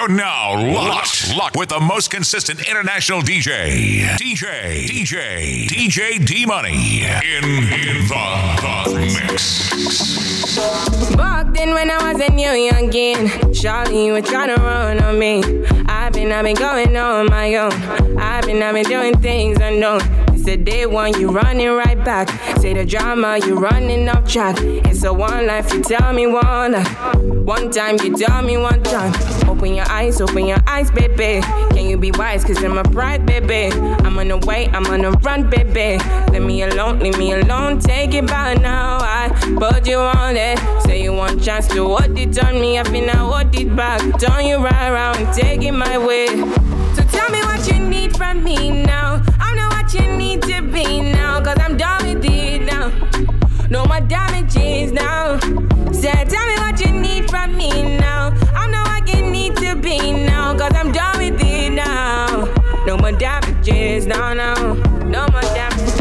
You're now locked, locked with the most consistent international DJ, DJ, DJ, DJ D Money in, in the, the mix. Back then when I was a new youngin', Charlie, you were trying to run on me. I've been, I've been going on my own. I've been, I've been doing things unknown. A day one, you running right back. Say the drama, you running off track. It's a one life, you tell me one. One time, you tell me one time. Open your eyes, open your eyes, baby. Can you be wise? Cause I'm a pride, baby. I'm on the way, I'm on the run, baby. Let me alone, leave me alone. Take it back now. I put you on it. Say you want chance to hold it on me. I've been out, hold it back. Turn you right around, take it my way. So tell me what you need from me now. What you need to be now. Cause I'm done with it now. No more damages now. Say, tell me what you need from me now. I'm not what you need to be now. Cause I'm done with it now. No more damages now, now. No more damages.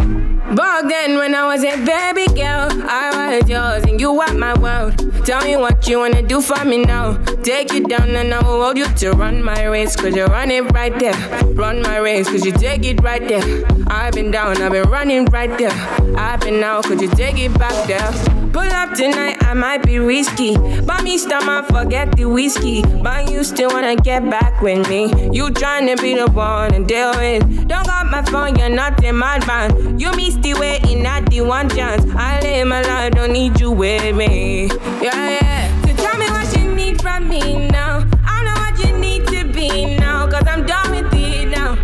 Back then, when I was a baby girl, I was yours and you were my world. Tell me what you wanna do for me now. Take you down and I will hold you to run my race, cause you run it right there. Run my race, cause you take it right there. I've been down, I've been running right there. I've been out, cause you take it back there. Pull up tonight, I might be risky. But me stomach, forget the whiskey. But you still wanna get back with me. You tryna be the one and deal with. Don't got my phone, you're not in my band. You missed the way in not the one chance. I live my life, don't need you with me. Yeah, yeah. So tell me what you need from me now. I know what you need to be now. Cause I'm done with it now.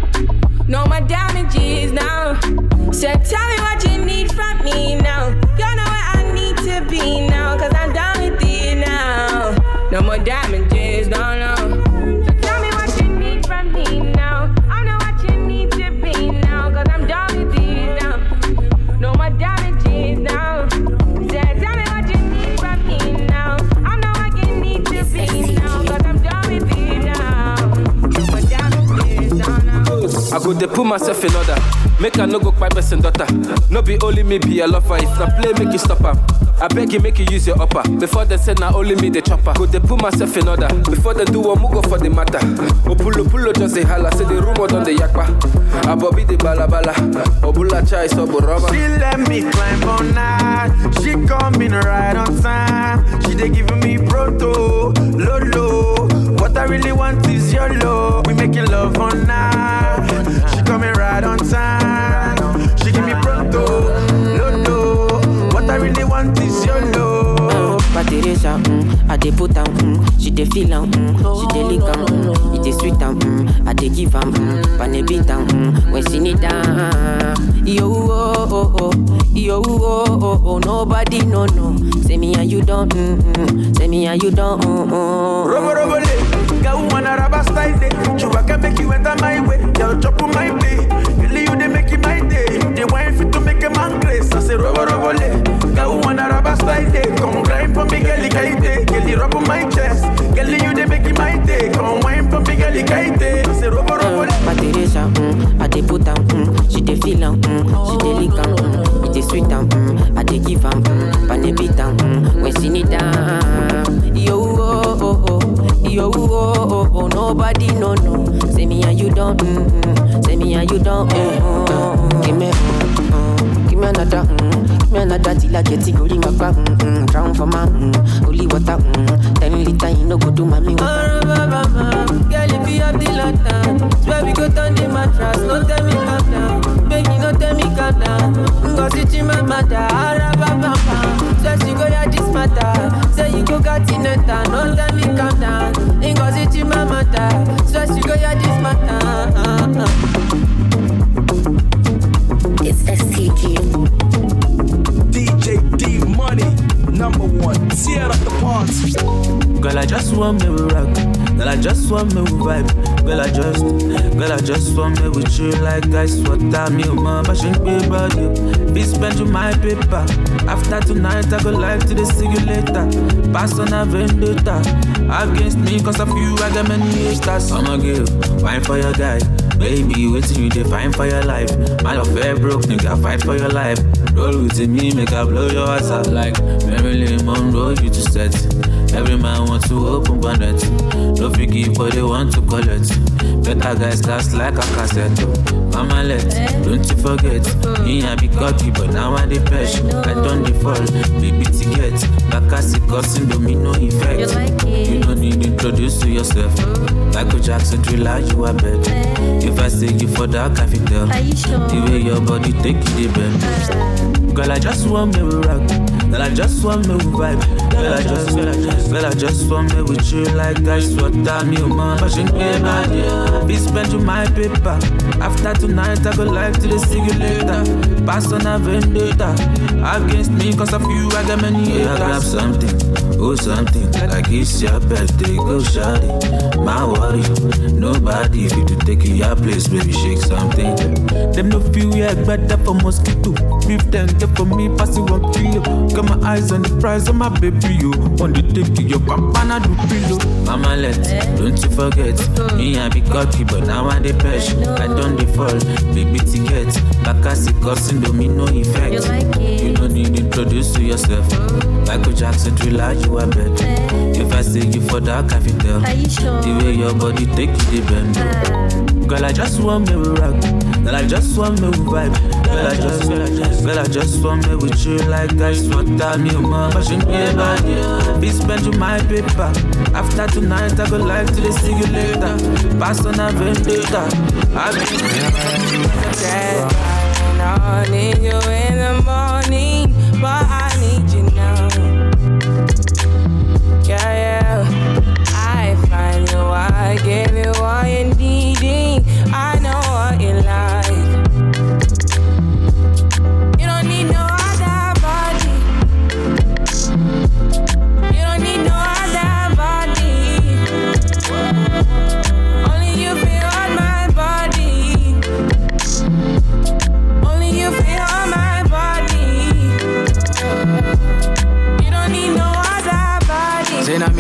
No more damages now. So tell me what you need from me now. Myself in order. Make I no go kpai person daughter. No be only me be a lover. If na play, make you stop her. I beg you, make you use your upper. Before they say na only me the chopper. Go dey put myself in order. Before they do one, go for the matter. Opulo pulo just say holla. Say the rumor done the yakpa. Abobi the balabala. Obula chai so boroma. She let me climb on night. She coming right on time. She they giving me proto, lolo. What I really want is your love. We making love on night. She coming right on time. She give me proto, lolo. What I really want is your love. But Teresa, mm, I dey put am, mm, she dey feel am, mm, she dey lick am, mm, it dey sweet am, mm, I dey give am, mm, pane beat am, mm, when she need am. Oh oh nobody no no. Say me and you don't, mm, mm, say me and you don't, mm, mm. Robo robo le, girl wanna rubber style day. Chewbacca make you enter my way, girl chop on my play. Really you they make it my day. They want fit to make a man grace. I say robo robo le, girl wanna rubber style day. Come for me, girl kaite. Girl rub on my chest, girl you they make my day. Come wine for me, girl kaite. I say robo robo. My Teresa, mm, I dey put am, mm, she dey feel am, mm, she dey lick am, mm, it dey sweet am, mm, I dey give am, mm, pane beat am, mm, when she need am. Yo oh oh oh, yo oh oh oh, nobody no no. Say me and you don't, mm, mm, say me and you don't, mm, mm, mm. give me, mm, mm, give me another, mm, give me another till I get it going back, mm, mm, drown for my, mm, holy water, mm, ten liter you no go do my me. Girl, if you have the lantern, swear we go turn the mattress. No tell me calm down, make you no tell me calm down. Go sit in my mother, arababa. Swear she go hear this matter. Say you go got in it, no tell me calm down. Go sit in my mother, swear she go hear this matter. Girl, I just want me with rock. Girl, I just want me with vibe. Girl, I just, girl, I just want me with you like I ice water. Me, mama, she be body. Be spend you my paper. After tonight, I go like to the see you. Pass on a vendetta. Against me, cause of you, I got many haters. I'm a girl, wine for your guy. Baby, waiting you define for your life. My love fair broke, nigga, fight for your life. Roll with me, make I blow your ass out like Marilyn Monroe, you to set. Every man wants to open bonnet. No figure, but they want to collect. Better guys cast like a cassette. Mama let, don't you forget. Me I be cocky, but now I dey pesh. I don't default, baby to get. Kakasi causing domino effect. You don't need to introduce to yourself. Michael Jackson thriller, you are bed. If I say you for that, I can tell. The way your body take you, the bend. Girl, I just want me rock. Girl, I just want me vibe. Girl, I just, girl, I just, girl, I just want me with you like ice water. Me, man, fashion pay my dear. Be spend you my paper. After tonight, I go live to the see you later. Pass on a vendetta. Against me, cause of you, I got many haters. Yeah, grab something, oh something. Like it's your birthday, go shawty. My worry, nobody fit to take your place, baby, shake something. Them no feel yeah, better for mosquito. Beef them, get for me, pass it one kilo. Got my eyes on the prize of my baby, you. Want to take you, your papa, na do pillow. Mama let, don't you forget. Me, I be cocky, but now I dey pesh. I don't default, baby, ticket. Kakasi causing domino effect. You don't need to introduce to yourself. Michael Jackson thriller, you are bed. If I say you for that, I can tell. The way your body take you, the bend. Girl, I just want me to rock. Girl, I just want me to vibe. Girl, I just, girl, I just, I want me with you like ice water. Me, man, fashion pay body. Be spend you my paper. After tonight, I go live to the see you later. Pass on a vendetta. I I need you in the morning, but I need you I give you all you needing. I know what you like.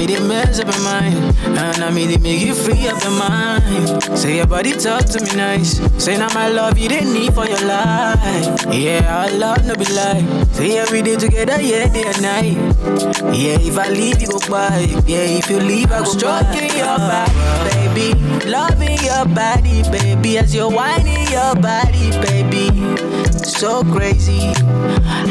Me the mess up your mind, and now me to make you free up your mind. Say your body talk to me nice. Say now my love you didn't need for your life. Yeah, our love no be lie. Say every day together, yeah, day and night. Yeah, if I leave you go by. Yeah, if you leave I go stroking your body, baby, loving your body, baby, as you're whining your body, baby. So crazy,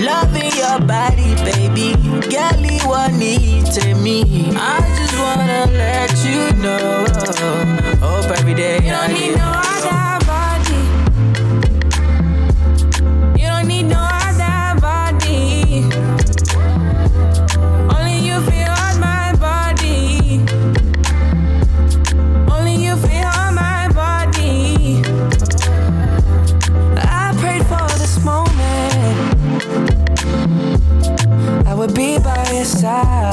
loving your body, baby. Girl, you need to me. I just wanna let you know. Hope every day You don't need no other side.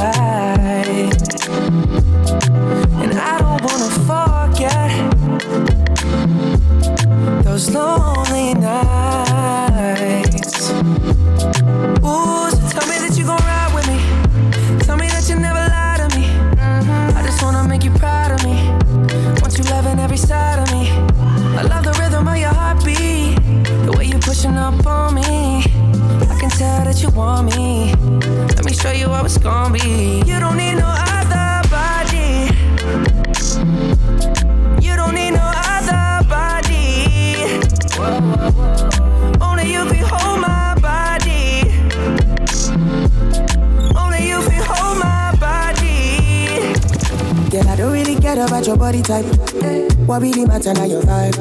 What really matter now your vibe?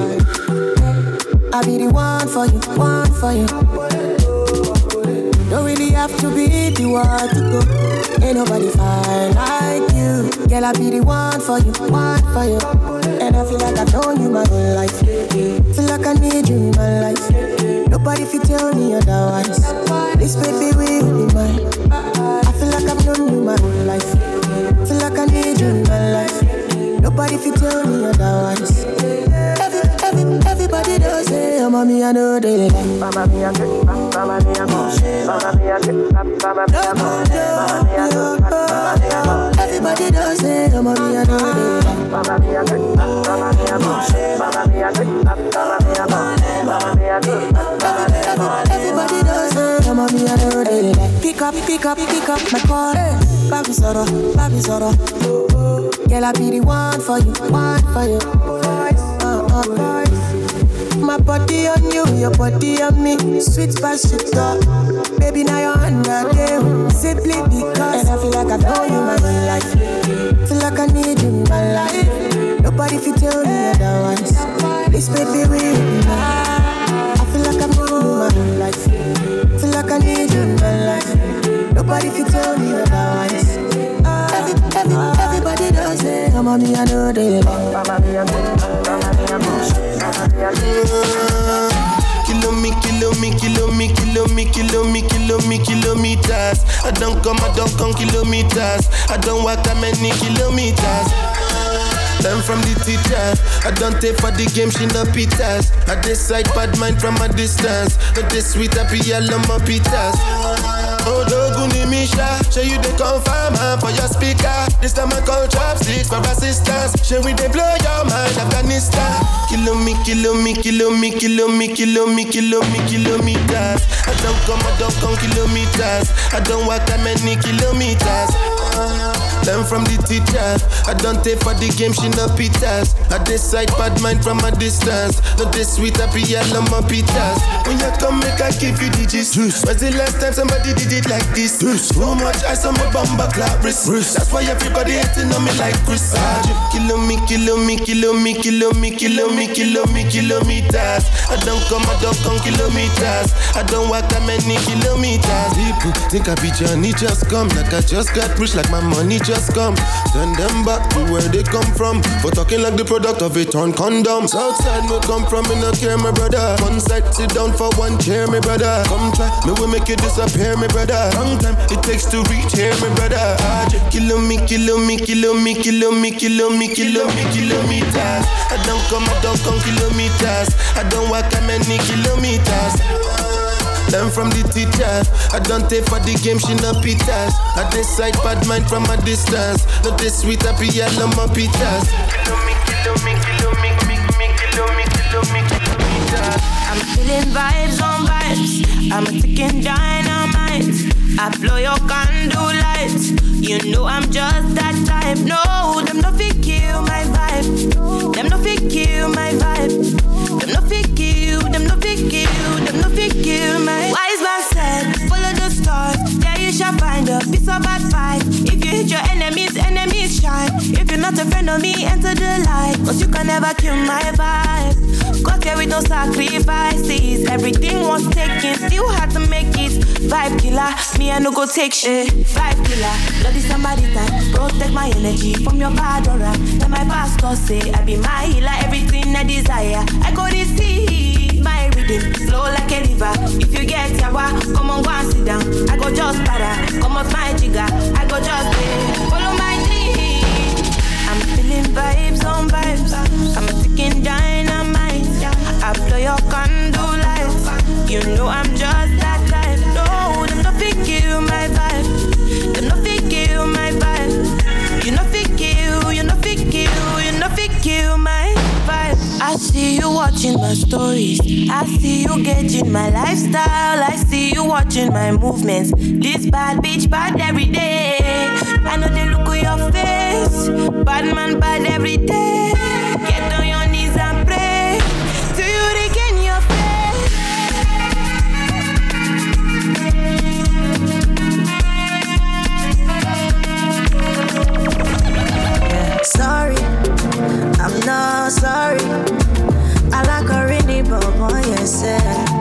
I be the one for you, one for you. Don't really have to be the one to go. Ain't nobody fine like you. Girl, I be the one for you, one for you. And I feel like I've known you my whole life. Feel like I need you in my life. Nobody fit tell me otherwise. This baby will be mine. I feel like I've known you my whole life. Feel like I need you in my life. Nobody fit tell me say, I'm a me, I know they like. Mama, me, I get, mama, me, go. Mama, me, mama, me, I go. Everybody does say, I'm a me, I know they like. Mama, me, get, mama, me, go. Mama, me, I get, mama, me, I go. Mama, me, I get, Everybody does say, I'm a me, they like. Pick up, pick up, pick up my call. Soro, Papi Soro. Girl, I be the one for you, one for you. Uh, uh. My body on you, your body on me. Sweet past shit Baby, now you're under them. Simply because. And I feel like I've known you my whole life. Feel like I need you in my life. Nobody fit tell me otherwise. This baby, we I feel like I've known you my whole life. Feel like I need you in my life. Nobody fit tell me otherwise. Ah, every, every, everybody does it. Come on, me, I know they love. Kilo me, kilo me, kilo me, kilo me, kilometers. I don't come, I don't come kilometers. I don't walk that many kilometers. Learn from the teacher. I don't take for the game, she no pitas. I decide bad mind from a distance. Not this sweet, happy yellow, my pitas. Oh, Doguni Misha, show you the confirm for your speaker. This time I call chopsticks for assistance. Show we they blow your mind, Afghanistan. Kilo me, kilo me, kilo me, kilo me, kilo me, kilo me, kilometers. I don't come, I don't come kilometers. I don't walk that many kilometers. Learn from the teacher. I don't take for the game, she no pitas. I decide bad mind from a distance. Not this sweet, happy yellow, my pitas. When you come, make I give you digits. When's the last time somebody did it like this? Too much ice on my bumper clap wrist. That's why everybody hating on me like Chris. Kilo me, kilo me, kilo me, kilo me, kilo me, kilo me, kilometers. I don't come, I don't come kilometers. I don't walk that many kilometers. People think I be Johnny, just come. Like I just got rich, like my money just come. Send them back to where they come from. For talking like the product of a torn condom. Southside me come from, me no care, my brother. One side, sit down for one chair, my brother. Come try, me will make you disappear, my brother. Long time it takes to reach here, my brother. Kilo me, kilo me, kilo me, kilo me, kilo me, kilo me, kilometers. I don't come, I don't come kilometers. I don't walk that many kilometers. Learn from the teacher. I don't take for the game, she no pitas. I decide bad mind from a distance. Not this sweet, happy yellow, my pitas. I'm feeling vibes on vibes. I'm a ticking dynamite. I blow your candle lights. You know I'm just that type. No, them no fit kill my vibe. Them no fit kill my vibe. Piece of. If you hit your enemies, enemies shine. If you're not a friend of me, enter the light. Cause you can never kill my vibe. Got here with no sacrifices. Everything was taken, still had to make it. Vibe killer, me I no go take shit. Vibe killer, bloody somebody time. Protect my energy from your bad aura. Then my pastor say I be my healer, everything I desire. I go to see my rhythm flow like a river. If you get yawa, come on go and sit down. I go just para, come my I go just pay, follow my dream. I'm feeling vibes on vibes. I'm a ticking dynamite. I blow your candle lights. You know I'm just that type. No, them no fit kill my vibe. Them no fit kill my vibe. You no fit kill, you no fit kill, you no fit kill my vibe. I see you watching my stories. I see you gauging my lifestyle. I see you watching my movements. This bad bitch bad every day. I know they look at your face. Bad man bad every day. Get on your knees and pray. Do you regain your faith? Sorry, I'm not sorry. I like a rainy boy,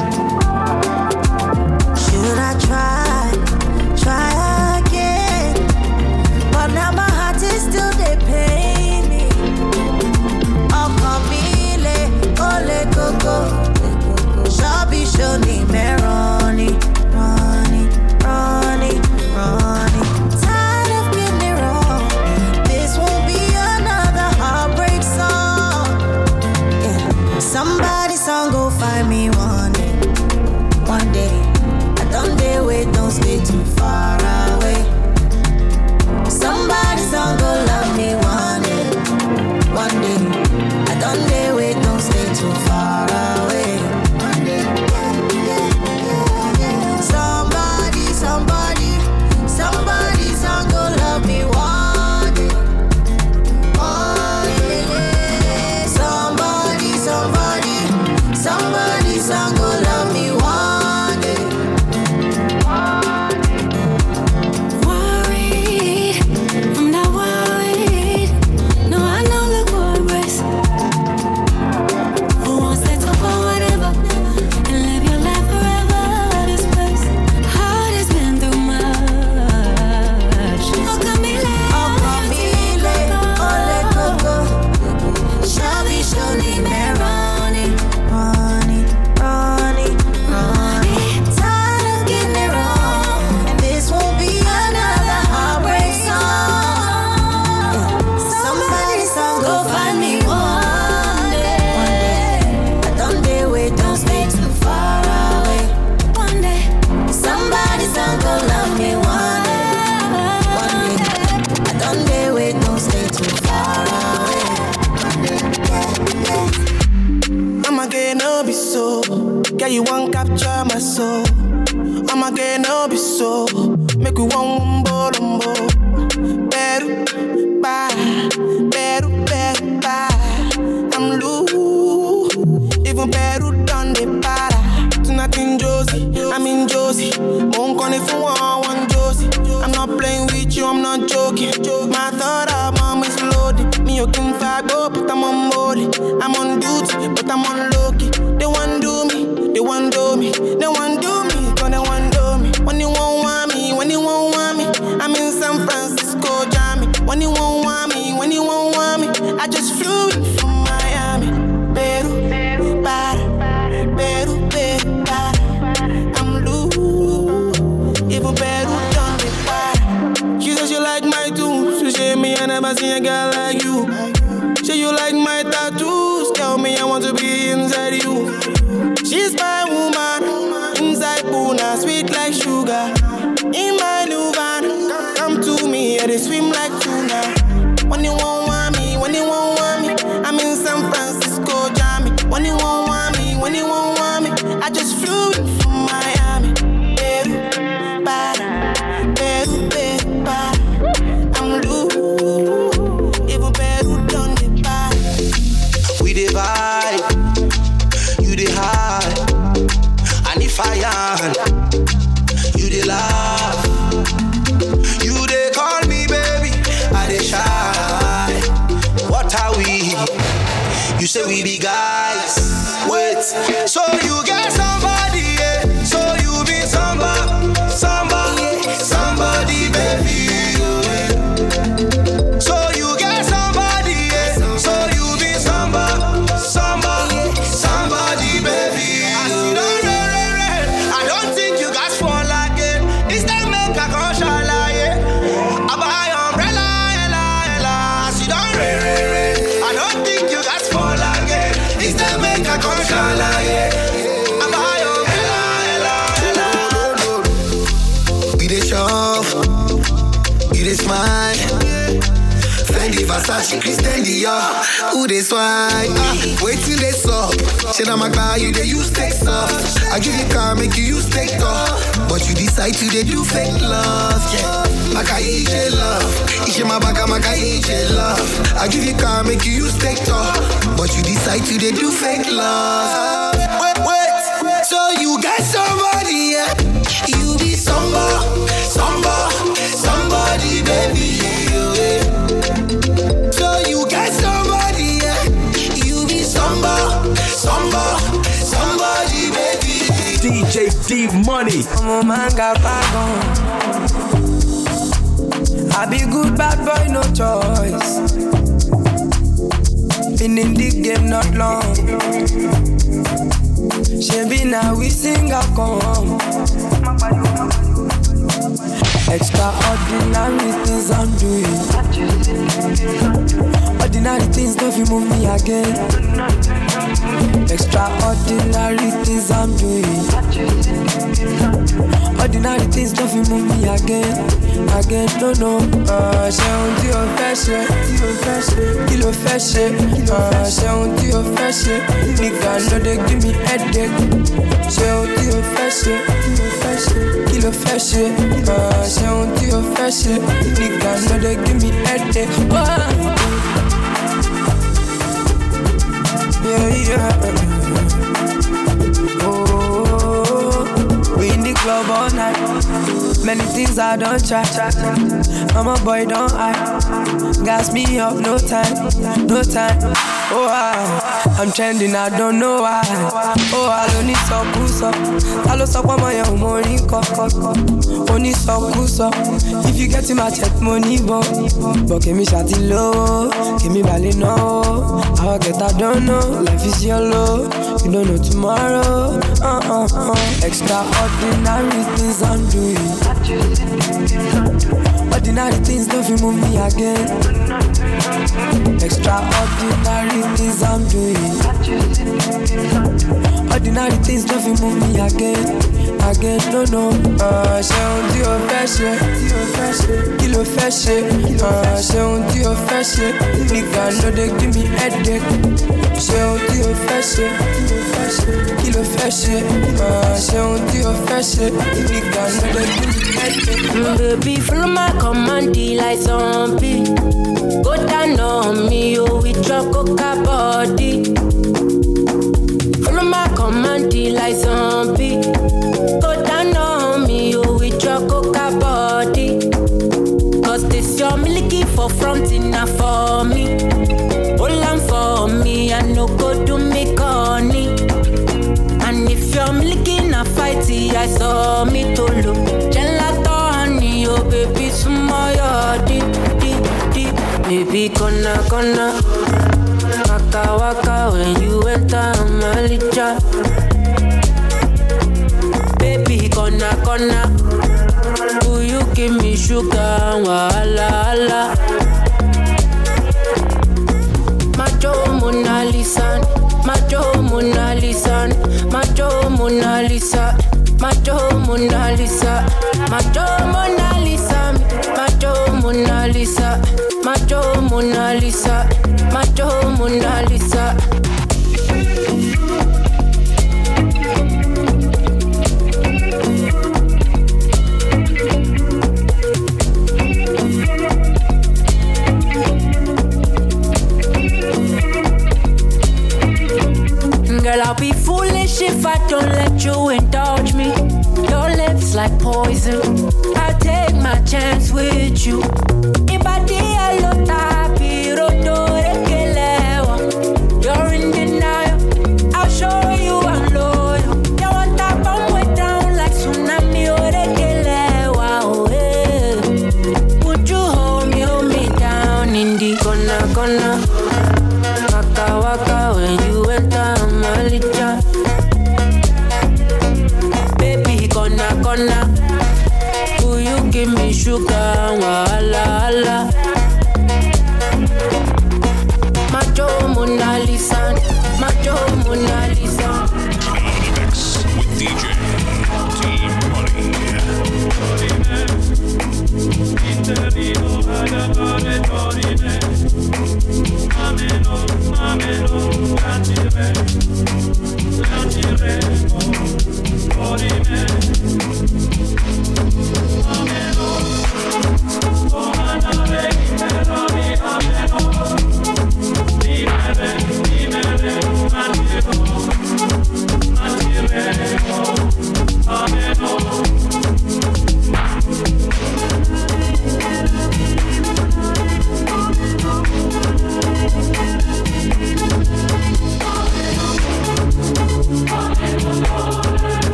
am, you the laugh, you they call me baby, I they shy. What are we? You say we be guys. Wait, so you Versace, Christian Dior, who dey swipe? Ah, waiting they sup. Say na my car, you dey use take stuff. I give you car, make you use take talk. But you decide to dey do fake love, yeah. Maka ije love, ije mabaka maka ije love. I give you car, make you use take talk. But you decide to dey do fake love. Wait, wait, wait. so you got somebody, yeah? You be somebody, somebody, D Money. I'm man got back on. I be good bad boy, no choice. Been in the game not long. Shabby now we sing a come. Extraordinary things I'm doing. Ordinary things don't feel move me again. Extraordinary things I'm doing. Ordinary things don't feel move me again. Again, no, no. Uh, ṣe ohun tí o fẹ́ ṣe. Kí ló fẹ́ ṣe? Uh, ṣe ohun tí o fẹ́ ṣe. Nigga no dey give me headache. Ṣe ohun tí o fẹ́ ṣe. Kí ló fẹ́ ṣe? Uh, ṣe ohun tí o fẹ́ ṣe. Nigga no dey give me headache. Yeah, yeah. Oh, we in the club all night. Many things I don't try. I'm a boy, don't I? Gas me up, no time, no time. Oh, wow. I'm trending, I don't know why. Oh, I don't need so cool, so. I lost up on my own morning, cock, cock. Only so cool, so. If you get in my check money, but. But give me shot low, give me ballet, no. How I get, I don't know. Life is yellow, you don't know tomorrow. Uh uh uh. Extraordinary things I'm doing. Ordinary things don't move me again. Extraordinary things I'm doing. Ordinary body things nothing move me again, again, no no. Ah, ṣe ohun tí o fẹ́ ṣe, kí ló fẹ́ ṣe? Ah, ṣe ohun tí o fẹ́ ṣe, nigga no dey give me headache. Ṣe ohun tí o fẹ́ ṣe, kí ló fẹ́ ṣe? Ṣe ohun tí o fẹ́ ṣe, nigga no dey give me headache. Mm, baby, follow my command, like zombie. Go down on me, oh, with your coca body. Follow my command, like zombie. Go down on me, oh, with your coca body. Cause this your milky for front enough for me. Hold on for me, I no go do me corny. And if you're milky na fighty, I saw me to look. Oh baby, smile, deep, deep, deep. Baby, gonna, gonna. Waka, waka, when you enter Malija. Baby, gonna, gonna. Will you give me sugar, wala, wala. Macho Mona Lisa, Macho Mona Lisa, Macho Mona Lisa, Macho Mona Lisa, Macho Mona Lisa, Macho Mona Lisa, Macho Mona Lisa, Macho Mona Lisa. Girl, I'll be foolish if I don't let you indulge me. Your lips like poison. Take my chance with you.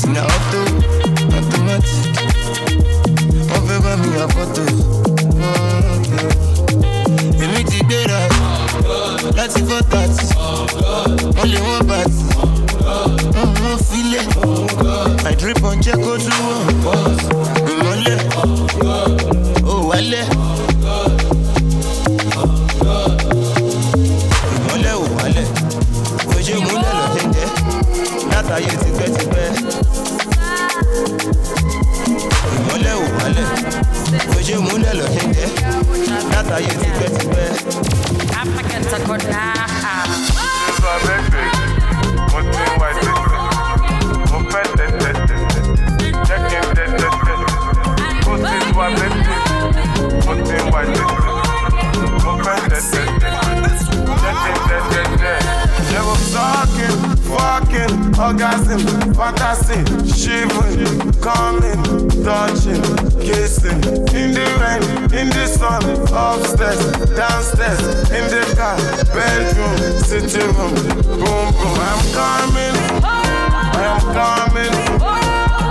Sin auto, automatic Wọ́n mi àfọ́tò Èmi ti gbéra láti fọ́ tàtì Wọ́n lè wọ́n bàtì Wọ́n mú wọn filẹ̀ My drip on jẹ́ kó dúró Ìmọ̀lẹ̀. orgasm, fantasy, shivering, coming, touching, kissing. In the rain, in the sun, upstairs, downstairs, in the car, bedroom, sitting room, boom boom. I'm coming, I am coming,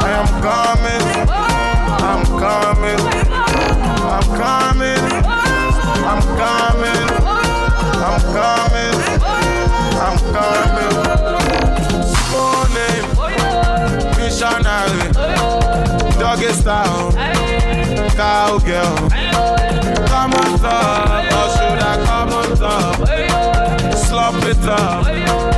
I am coming, I'm coming, I'm coming, I'm coming, I'm coming, I'm coming. forget style. Cowgirl. Come on top, or should I come on top? Slump it up.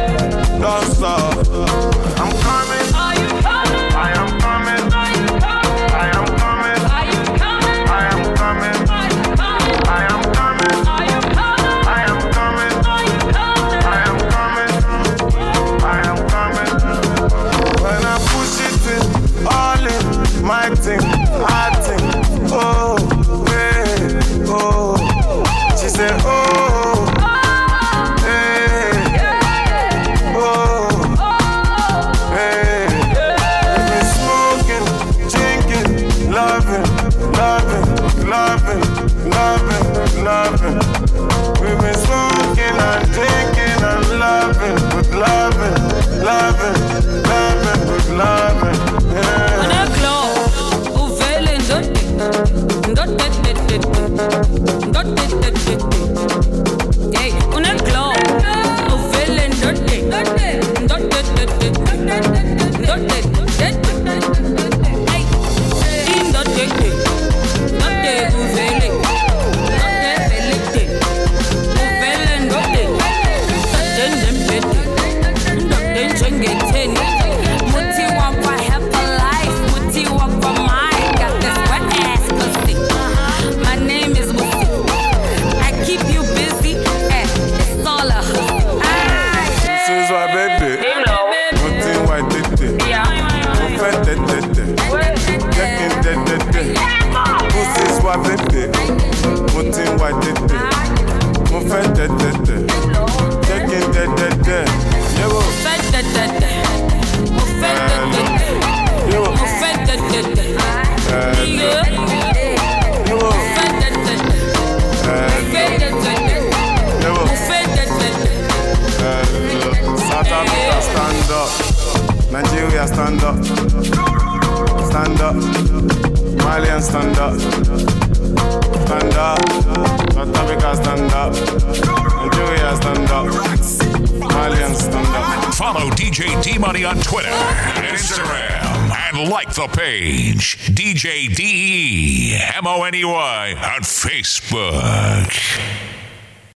J D E M O N E Y on Facebook.